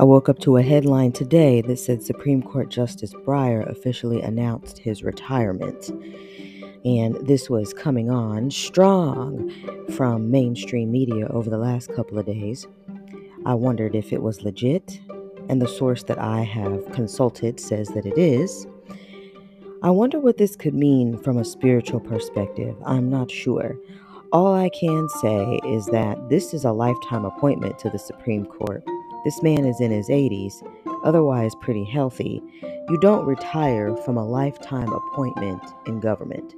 I woke up to a headline today that said Supreme Court Justice Breyer officially announced his retirement. And this was coming on strong from mainstream media over the last couple of days. I wondered if it was legit, and the source that I have consulted says that it is. I wonder what this could mean from a spiritual perspective. I'm not sure. All I can say is that this is a lifetime appointment to the Supreme Court. This man is in his 80s, otherwise pretty healthy. You don't retire from a lifetime appointment in government.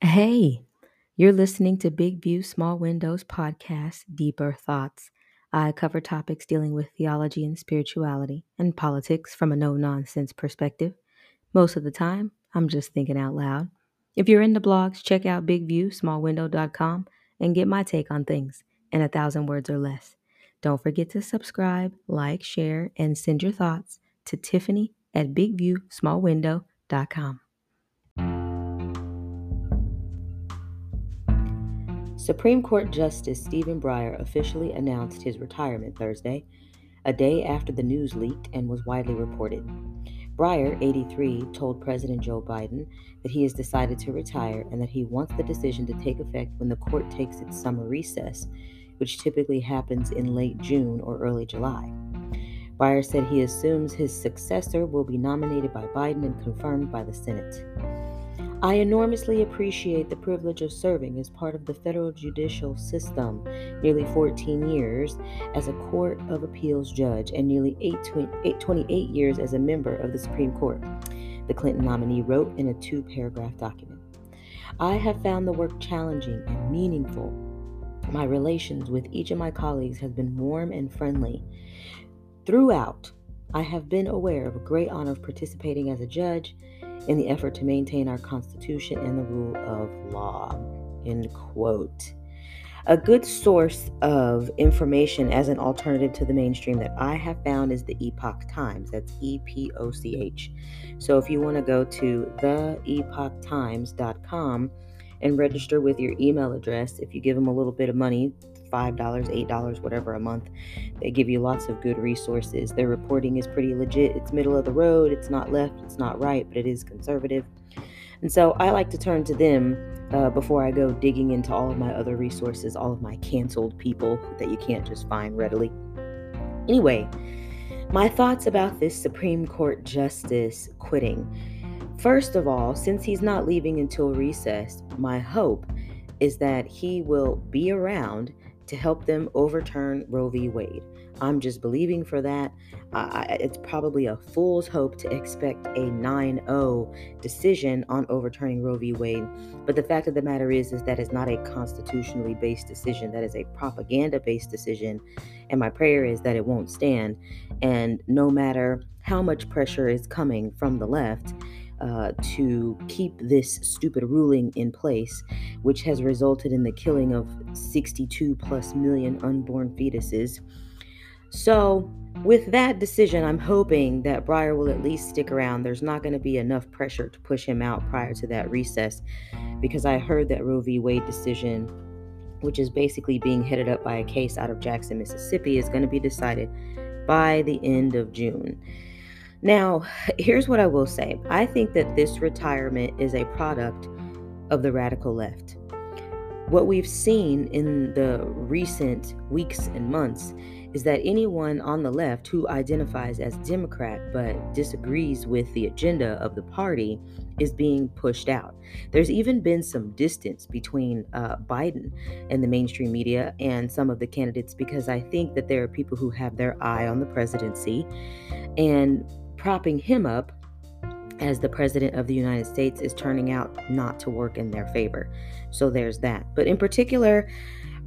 Hey, you're listening to Big View Small Windows podcast, Deeper Thoughts. I cover topics dealing with theology and spirituality and politics from a no nonsense perspective. Most of the time, I'm just thinking out loud. If you're into blogs, check out bigviewsmallwindow.com and get my take on things in a thousand words or less. Don't forget to subscribe, like, share, and send your thoughts to Tiffany at bigviewsmallwindow.com. Supreme Court Justice Stephen Breyer officially announced his retirement Thursday, a day after the news leaked and was widely reported. Breyer, 83, told President Joe Biden that he has decided to retire and that he wants the decision to take effect when the court takes its summer recess, which typically happens in late June or early July. Breyer said he assumes his successor will be nominated by Biden and confirmed by the Senate. I enormously appreciate the privilege of serving as part of the federal judicial system, nearly 14 years as a Court of Appeals judge, and nearly 28 years as a member of the Supreme Court, the Clinton nominee wrote in a two paragraph document. I have found the work challenging and meaningful. My relations with each of my colleagues have been warm and friendly. Throughout, I have been aware of a great honor of participating as a judge in the effort to maintain our Constitution and the rule of law. End quote. A good source of information as an alternative to the mainstream that I have found is the Epoch Times. That's E P O C H. So if you want to go to theepochtimes.com and register with your email address, if you give them a little bit of money, $5, $8, whatever a month. They give you lots of good resources. Their reporting is pretty legit. It's middle of the road. It's not left, it's not right, but it is conservative. And so I like to turn to them uh, before I go digging into all of my other resources, all of my canceled people that you can't just find readily. Anyway, my thoughts about this Supreme Court justice quitting. First of all, since he's not leaving until recess, my hope is that he will be around to help them overturn Roe v. Wade. I'm just believing for that. It's probably a fool's hope to expect a 9-0 decision on overturning Roe v. Wade. But the fact of the matter is, is that it's not a constitutionally based decision. That is a propaganda-based decision. And my prayer is that it won't stand. And no matter how much pressure is coming from the left, uh, to keep this stupid ruling in place, which has resulted in the killing of 62 plus million unborn fetuses. So, with that decision, I'm hoping that Breyer will at least stick around. There's not going to be enough pressure to push him out prior to that recess because I heard that Roe v. Wade decision, which is basically being headed up by a case out of Jackson, Mississippi, is going to be decided by the end of June. Now, here's what I will say I think that this retirement is a product of the radical left. What we've seen in the recent weeks and months is that anyone on the left who identifies as Democrat but disagrees with the agenda of the party is being pushed out. There's even been some distance between uh, Biden and the mainstream media and some of the candidates because I think that there are people who have their eye on the presidency and propping him up as the president of the United States is turning out not to work in their favor. So there's that. But in particular,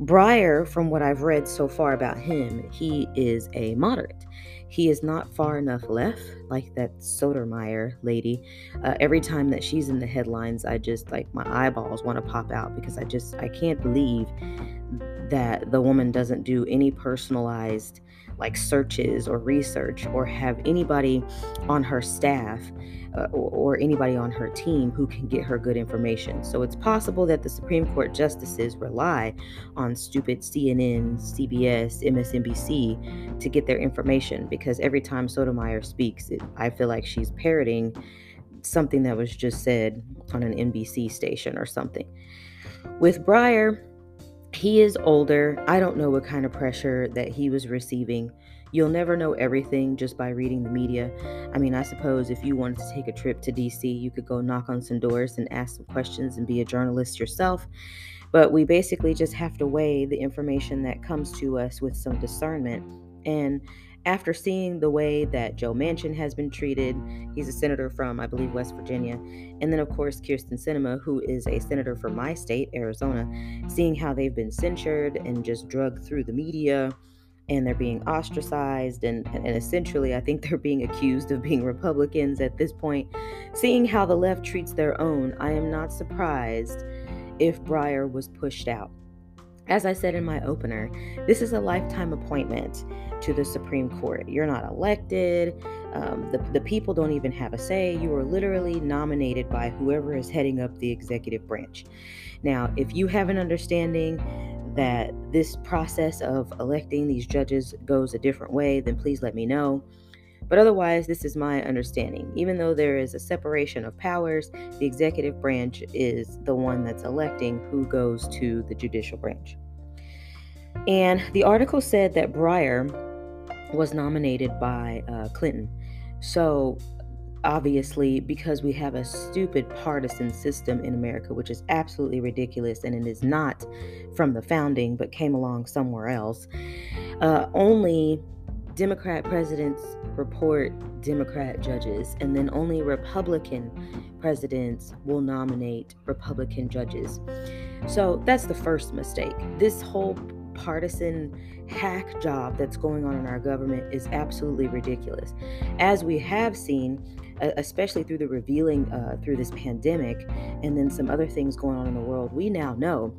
Breyer, from what I've read so far about him, he is a moderate. He is not far enough left like that Sotomayor lady. Uh, every time that she's in the headlines, I just like my eyeballs want to pop out because I just I can't believe that the woman doesn't do any personalized like searches or research or have anybody on her staff uh, or, or anybody on her team who can get her good information. So it's possible that the Supreme Court justices rely on stupid CNN, CBS, MSNBC to get their information because every time Sotomayor speaks, it, I feel like she's parroting something that was just said on an NBC station or something. With Breyer, he is older. I don't know what kind of pressure that he was receiving. You'll never know everything just by reading the media. I mean, I suppose if you wanted to take a trip to DC, you could go knock on some doors and ask some questions and be a journalist yourself. But we basically just have to weigh the information that comes to us with some discernment. And after seeing the way that Joe Manchin has been treated, he's a senator from, I believe, West Virginia, and then, of course, Kyrsten Sinema, who is a senator from my state, Arizona, seeing how they've been censured and just drugged through the media and they're being ostracized and, and essentially i think they're being accused of being republicans at this point. Seeing how the left treats their own i am not surprised if breyer was pushed out. As I said in my opener, this is a lifetime appointment to the Supreme Court. You're not elected. Um, the, the people don't even have a say. You are literally nominated by whoever is heading up the executive branch. Now, if you have an understanding that this process of electing these judges goes a different way, then please let me know. But otherwise, this is my understanding. Even though there is a separation of powers, the executive branch is the one that's electing who goes to the judicial branch. And the article said that Breyer was nominated by uh, Clinton. So, obviously, because we have a stupid partisan system in America, which is absolutely ridiculous and it is not from the founding but came along somewhere else, uh, only Democrat presidents report Democrat judges, and then only Republican presidents will nominate Republican judges. So that's the first mistake. This whole partisan hack job that's going on in our government is absolutely ridiculous. As we have seen, especially through the revealing uh, through this pandemic and then some other things going on in the world, we now know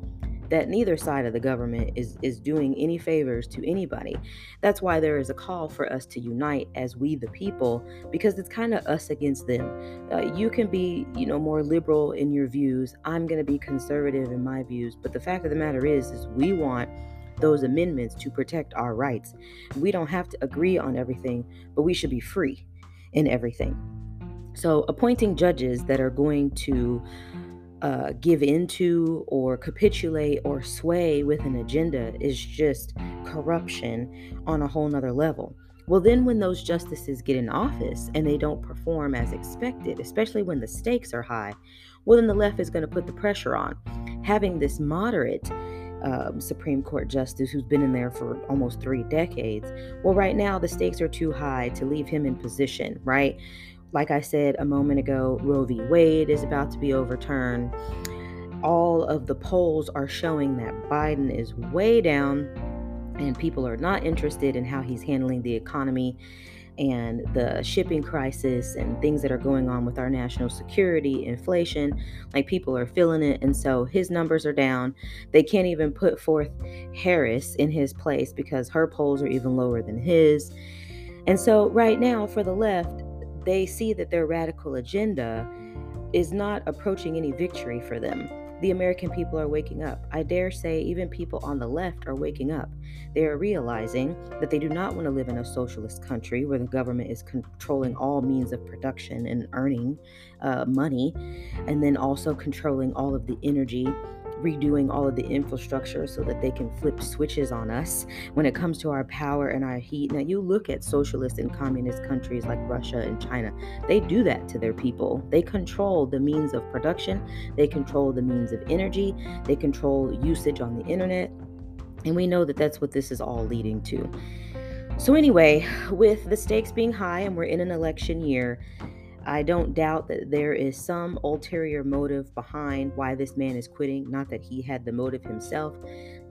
that neither side of the government is is doing any favors to anybody. That's why there is a call for us to unite as we the people because it's kind of us against them. Uh, you can be, you know, more liberal in your views. I'm going to be conservative in my views, but the fact of the matter is is we want those amendments to protect our rights. We don't have to agree on everything, but we should be free in everything. So, appointing judges that are going to uh, give into or capitulate or sway with an agenda is just corruption on a whole nother level. Well, then, when those justices get in office and they don't perform as expected, especially when the stakes are high, well, then the left is going to put the pressure on. Having this moderate um, Supreme Court justice who's been in there for almost three decades, well, right now the stakes are too high to leave him in position, right? Like I said a moment ago, Roe v. Wade is about to be overturned. All of the polls are showing that Biden is way down and people are not interested in how he's handling the economy and the shipping crisis and things that are going on with our national security, inflation. Like people are feeling it. And so his numbers are down. They can't even put forth Harris in his place because her polls are even lower than his. And so, right now, for the left, they see that their radical agenda is not approaching any victory for them. The American people are waking up. I dare say, even people on the left are waking up. They are realizing that they do not want to live in a socialist country where the government is controlling all means of production and earning uh, money, and then also controlling all of the energy redoing all of the infrastructure so that they can flip switches on us when it comes to our power and our heat. Now, you look at socialist and communist countries like Russia and China, they do that to their people. They control the means of production, they control the means of energy, they control usage on the internet. And we know that that's what this is all leading to. So, anyway, with the stakes being high and we're in an election year, I don't doubt that there is some ulterior motive behind why this man is quitting. Not that he had the motive himself.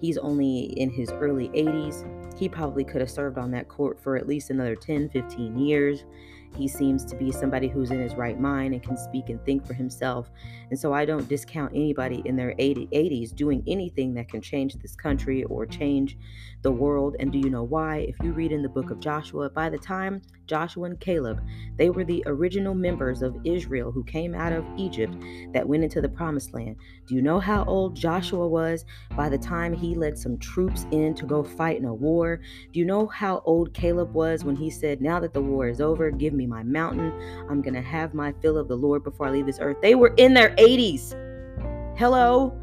He's only in his early 80s. He probably could have served on that court for at least another 10, 15 years He seems to be somebody who's in his right mind and can speak and think for himself. And so I don't discount anybody in their 80, 80s doing anything that can change this country or change the world. And do you know why? If you read in the book of Joshua, by the time Joshua and Caleb, they were the original members of Israel who came out of Egypt that went into the promised land. Do you know how old Joshua was by the time he led some troops in to go fight in a war? Do you know how old Caleb was when he said, Now that the war is over, give me my mountain. I'm going to have my fill of the Lord before I leave this earth. They were in their 80s. Hello?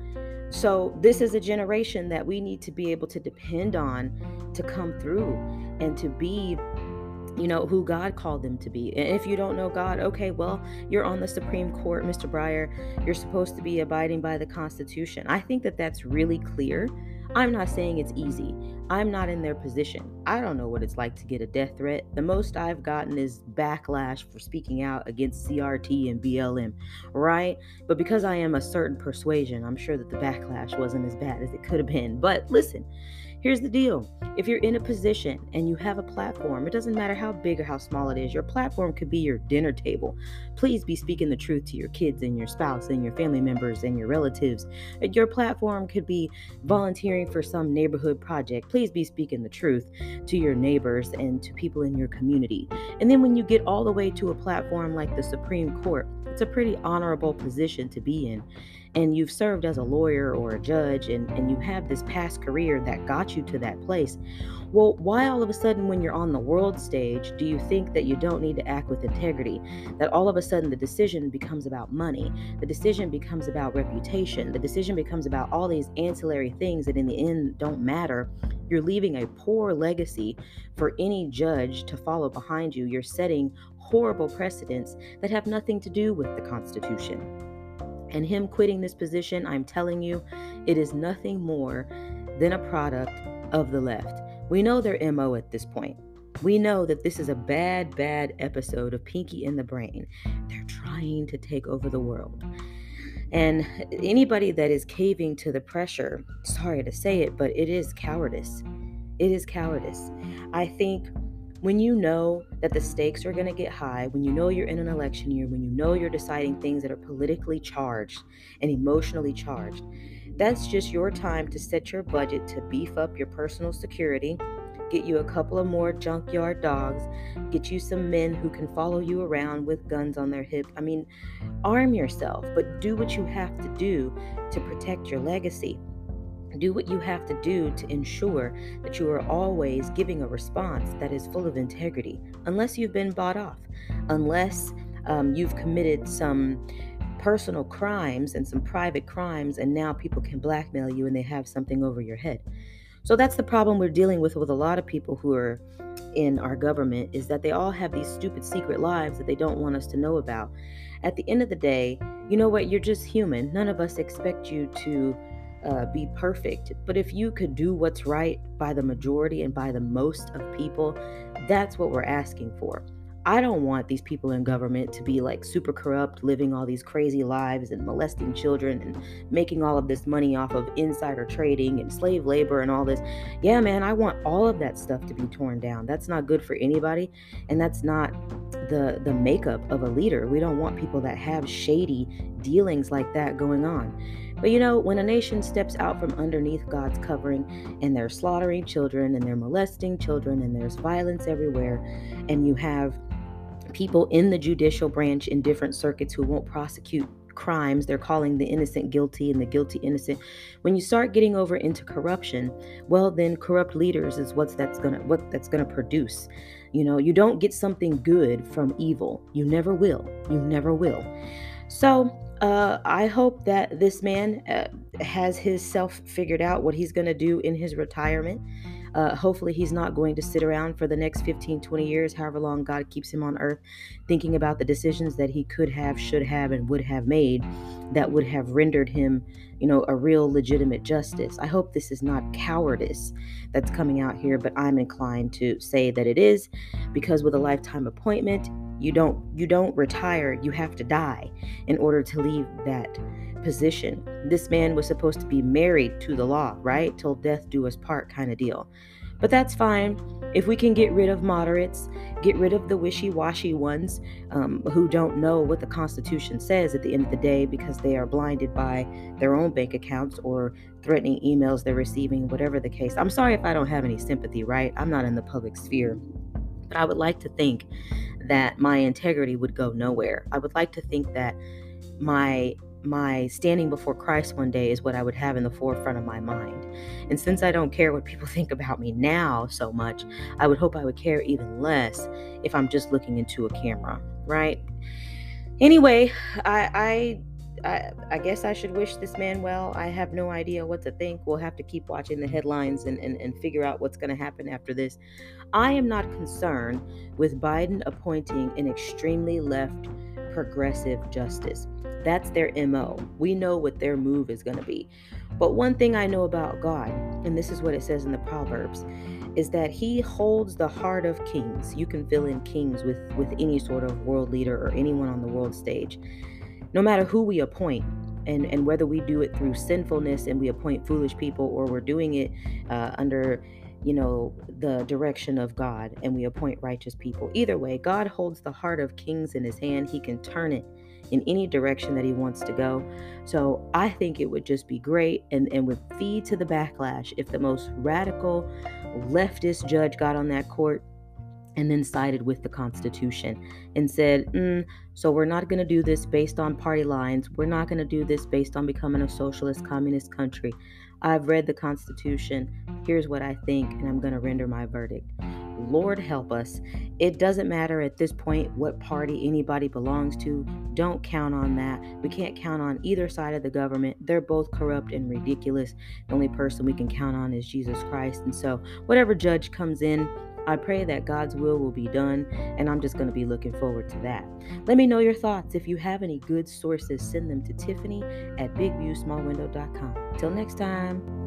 So, this is a generation that we need to be able to depend on to come through and to be you know, who God called them to be. And if you don't know God, okay, well, you're on the Supreme Court, Mr. Breyer. You're supposed to be abiding by the Constitution. I think that that's really clear. I'm not saying it's easy. I'm not in their position. I don't know what it's like to get a death threat. The most I've gotten is backlash for speaking out against CRT and BLM, right? But because I am a certain persuasion, I'm sure that the backlash wasn't as bad as it could have been. But listen, Here's the deal if you're in a position and you have a platform, it doesn't matter how big or how small it is, your platform could be your dinner table. Please be speaking the truth to your kids and your spouse and your family members and your relatives. Your platform could be volunteering for some neighborhood project. Please be speaking the truth to your neighbors and to people in your community. And then when you get all the way to a platform like the Supreme Court, it's a pretty honorable position to be in and you've served as a lawyer or a judge and, and you have this past career that got you to that place, well, why all of a sudden, when you're on the world stage, do you think that you don't need to act with integrity? That all of a sudden the decision becomes about money, the decision becomes about reputation, the decision becomes about all these ancillary things that in the end don't matter. You're leaving a poor legacy for any judge to follow behind you. You're setting horrible precedents that have nothing to do with the Constitution. And him quitting this position, I'm telling you, it is nothing more than a product of the left. We know their MO at this point. We know that this is a bad, bad episode of Pinky in the Brain. They're trying to take over the world. And anybody that is caving to the pressure, sorry to say it, but it is cowardice. It is cowardice. I think when you know that the stakes are going to get high, when you know you're in an election year, when you know you're deciding things that are politically charged and emotionally charged, that's just your time to set your budget to beef up your personal security, get you a couple of more junkyard dogs, get you some men who can follow you around with guns on their hip. I mean, arm yourself, but do what you have to do to protect your legacy. Do what you have to do to ensure that you are always giving a response that is full of integrity, unless you've been bought off, unless um, you've committed some personal crimes and some private crimes, and now people can blackmail you and they have something over your head. So that's the problem we're dealing with with a lot of people who are in our government is that they all have these stupid secret lives that they don't want us to know about. At the end of the day, you know what? You're just human. None of us expect you to uh, be perfect. But if you could do what's right by the majority and by the most of people, that's what we're asking for. I don't want these people in government to be like super corrupt, living all these crazy lives and molesting children and making all of this money off of insider trading and slave labor and all this. Yeah, man, I want all of that stuff to be torn down. That's not good for anybody, and that's not the the makeup of a leader. We don't want people that have shady dealings like that going on. But you know, when a nation steps out from underneath God's covering and they're slaughtering children and they're molesting children and there's violence everywhere, and you have people in the judicial branch in different circuits who won't prosecute crimes they're calling the innocent guilty and the guilty innocent when you start getting over into corruption well then corrupt leaders is what's that's to what that's to produce. You know you don't get something good from evil. You never will. You never will. So uh, I hope that this man uh, has his self figured out what he's going to do in his retirement. Uh, hopefully, he's not going to sit around for the next 15, 20 years, however long God keeps him on earth, thinking about the decisions that he could have, should have, and would have made that would have rendered him, you know, a real legitimate justice. I hope this is not cowardice that's coming out here, but I'm inclined to say that it is because with a lifetime appointment, you don't you don't retire, you have to die in order to leave that position. This man was supposed to be married to the law, right? Till death do us part kind of deal. But that's fine. If we can get rid of moderates, Get rid of the wishy washy ones um, who don't know what the Constitution says at the end of the day because they are blinded by their own bank accounts or threatening emails they're receiving, whatever the case. I'm sorry if I don't have any sympathy, right? I'm not in the public sphere. But I would like to think that my integrity would go nowhere. I would like to think that my my standing before Christ one day is what I would have in the forefront of my mind. And since I don't care what people think about me now so much, I would hope I would care even less if I'm just looking into a camera, right? Anyway, I I I, I guess I should wish this man well. I have no idea what to think. We'll have to keep watching the headlines and, and, and figure out what's going to happen after this. I am not concerned with Biden appointing an extremely left progressive justice. That's their MO. We know what their move is going to be. But one thing I know about God, and this is what it says in the Proverbs, is that he holds the heart of kings. You can fill in kings with with any sort of world leader or anyone on the world stage. No matter who we appoint, and, and whether we do it through sinfulness and we appoint foolish people or we're doing it uh, under you know the direction of god and we appoint righteous people either way god holds the heart of kings in his hand he can turn it in any direction that he wants to go. So I think it would just be great and, and would feed to the backlash if the most radical leftist judge got on that court and then sided with the Constitution and said, mm, So we're not going to do this based on party lines. We're not going to do this based on becoming a socialist communist country. I've read the Constitution. Here's what I think, and I'm going to render my verdict. Lord help us. It doesn't matter at this point what party anybody belongs to. Don't count on that. We can't count on either side of the government. They're both corrupt and ridiculous. The only person we can count on is Jesus Christ. And so, whatever judge comes in, I pray that God's will will be done, and I'm just going to be looking forward to that. Let me know your thoughts. If you have any good sources, send them to Tiffany at bigviewsmallwindow.com. Till next time.